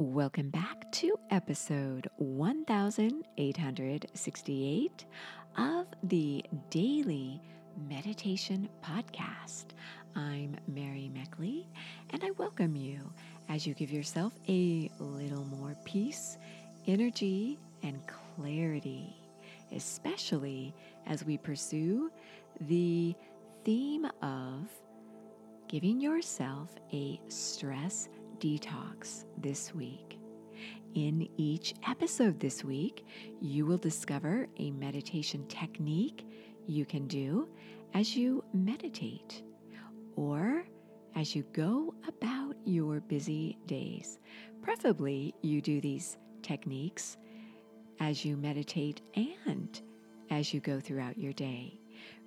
Welcome back to episode 1868 of the Daily Meditation Podcast. I'm Mary Meckley, and I welcome you as you give yourself a little more peace, energy, and clarity, especially as we pursue the theme of giving yourself a stress detox this week. In each episode this week, you will discover a meditation technique you can do as you meditate or as you go about your busy days. Preferably, you do these techniques as you meditate and as you go throughout your day.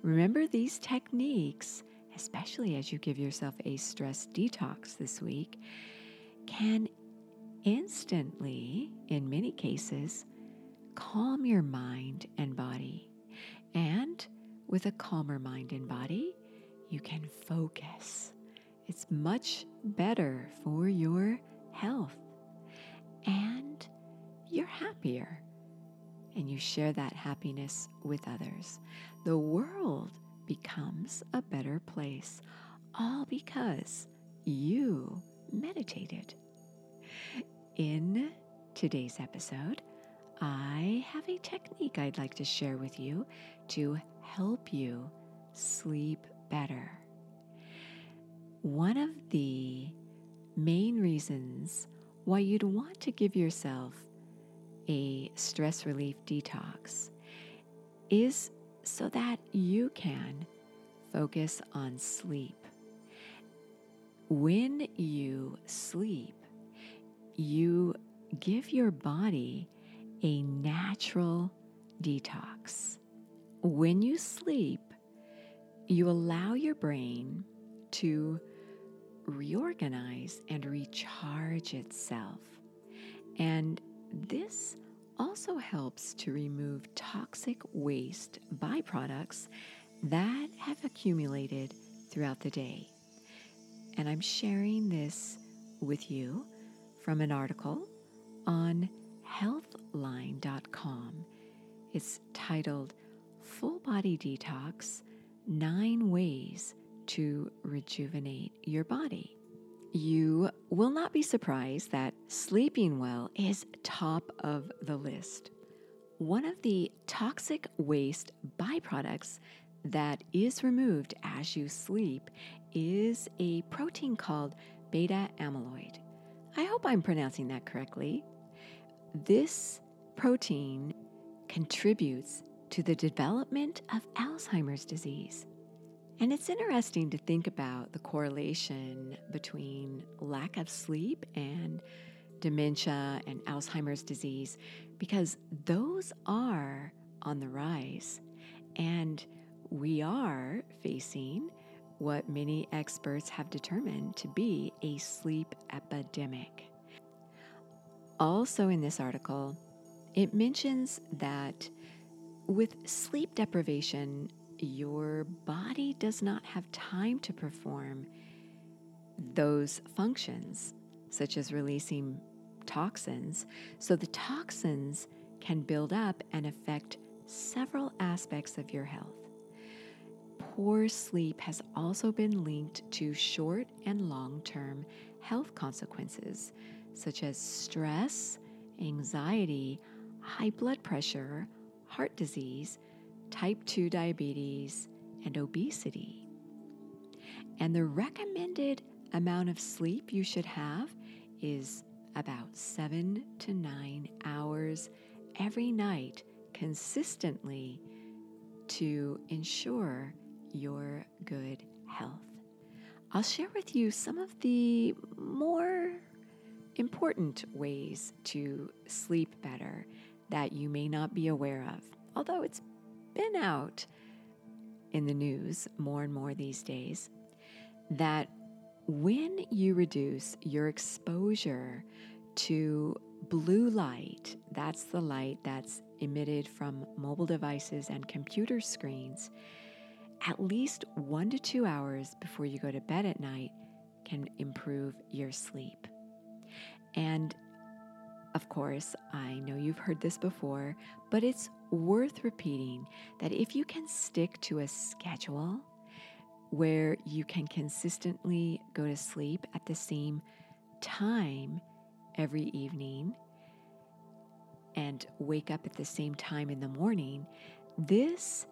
Remember, these techniques, especially as you give yourself a stress detox this week, can instantly, in many cases, calm your mind and body. And with a calmer mind and body, you can focus. It's much better for your health. And you're happier. And you share that happiness with others. The world becomes a better place, all because you meditated. In today's episode, I have a technique I'd like to share with you to help you sleep better. One of the main reasons why you'd want to give yourself a stress relief detox is so that you can focus on sleep. When you sleep, you give your body a natural detox. When you sleep, you allow your brain to reorganize and recharge itself. And this also helps to remove toxic waste byproducts that have accumulated throughout the day. And I'm sharing this with you from an article on healthline.com. It's titled Full Body Detox Nine Ways to Rejuvenate Your Body. You will not be surprised that sleeping well is top of the list. One of the toxic waste byproducts that is removed as you sleep is a protein called beta amyloid. I hope I'm pronouncing that correctly. This protein contributes to the development of Alzheimer's disease. And it's interesting to think about the correlation between lack of sleep and dementia and Alzheimer's disease because those are on the rise. And we are facing what many experts have determined to be a sleep epidemic. Also, in this article, it mentions that with sleep deprivation, your body does not have time to perform those functions, such as releasing toxins. So the toxins can build up and affect several aspects of your health. Poor sleep has also been linked to short and long term health consequences, such as stress, anxiety, high blood pressure, heart disease, type 2 diabetes, and obesity. And the recommended amount of sleep you should have is about seven to nine hours every night consistently to ensure your good health. I'll share with you some of the more important ways to sleep better that you may not be aware of, although it's been out in the news more and more these days that when you reduce your exposure to blue light, that's the light that's emitted from mobile devices and computer screens, at least one to two hours before you go to bed at night can improve your sleep. And of course, I know you've heard this before, but it's worth repeating that if you can stick to a schedule where you can consistently go to sleep at the same time every evening and wake up at the same time in the morning, this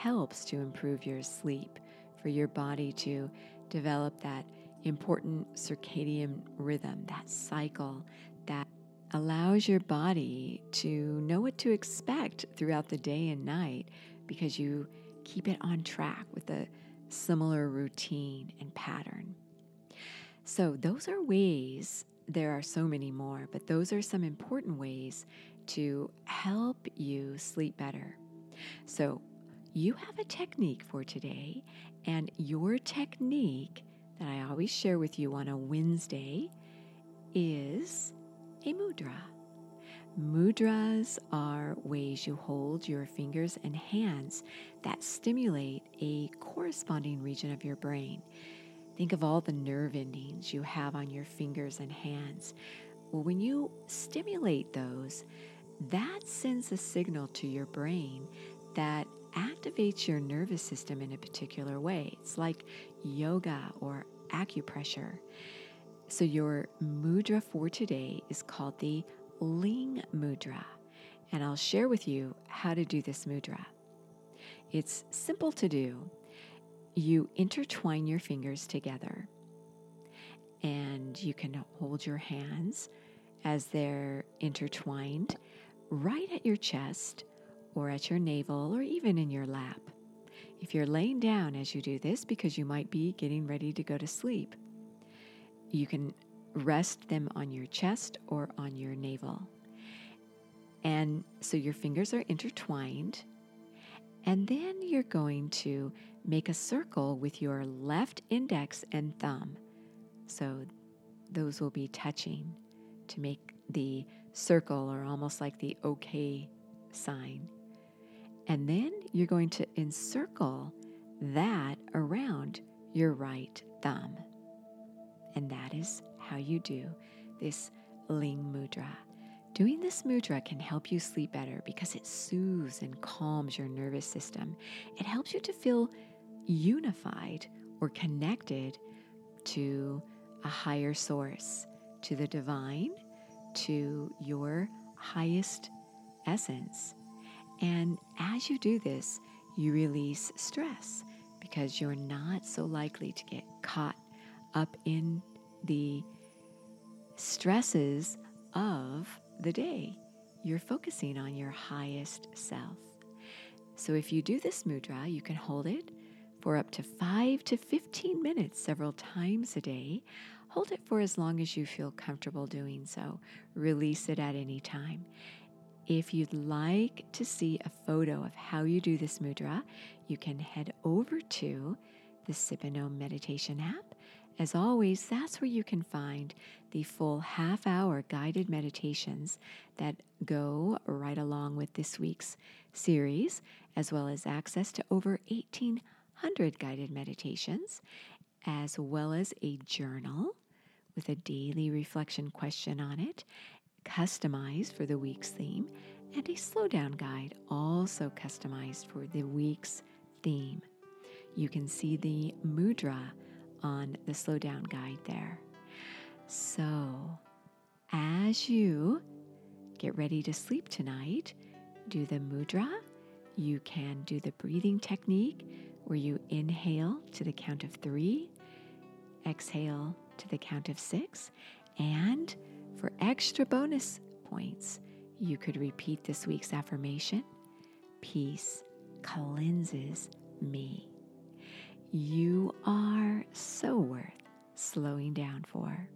helps to improve your sleep, for your body to develop that important circadian rhythm, that cycle that allows your body to know what to expect throughout the day and night because you keep it on track with a similar routine and pattern. So, those are ways, there are so many more, but those are some important ways to help you sleep better. So, you have a technique for today, and your technique that I always share with you on a Wednesday is a mudra. Mudras are ways you hold your fingers and hands that stimulate a corresponding region of your brain. Think of all the nerve endings you have on your fingers and hands. Well, when you stimulate those, that sends a signal to your brain that activates your nervous system in a particular way. It's like yoga or acupressure. So, your mudra for today is called the Ling Mudra, and I'll share with you how to do this mudra. It's simple to do. You intertwine your fingers together, and you can hold your hands as they're intertwined right at your chest or at your navel or even in your lap. If you're laying down as you do this because you might be getting ready to go to sleep, you can rest them on your chest or on your navel. And so your fingers are intertwined. And then you're going to make a circle with your left index and thumb. So those will be touching to make the circle or almost like the OK sign. And then you're going to encircle that around your right thumb. And that is how you do this Ling Mudra. Doing this mudra can help you sleep better because it soothes and calms your nervous system. It helps you to feel unified or connected to a higher source, to the divine, to your highest essence. And as you do this, you release stress because you're not so likely to get caught up in the stresses of the day. You're focusing on your highest self. So if you do this mudra, you can hold it for up to 5 to 15 minutes several times a day. Hold it for as long as you feel comfortable doing so. Release it at any time. If you'd like to see a photo of how you do this mudra, you can head over to the Sip Meditation app. As always, that's where you can find the full half hour guided meditations that go right along with this week's series, as well as access to over 1,800 guided meditations, as well as a journal with a daily reflection question on it, customized for the week's theme, and a slowdown guide also customized for the week's theme. You can see the mudra on the slowdown guide there. So, as you get ready to sleep tonight, do the mudra. You can do the breathing technique where you inhale to the count of three, exhale to the count of six, and for extra bonus points, you could repeat this week's affirmation Peace cleanses me. You are so worth slowing down for.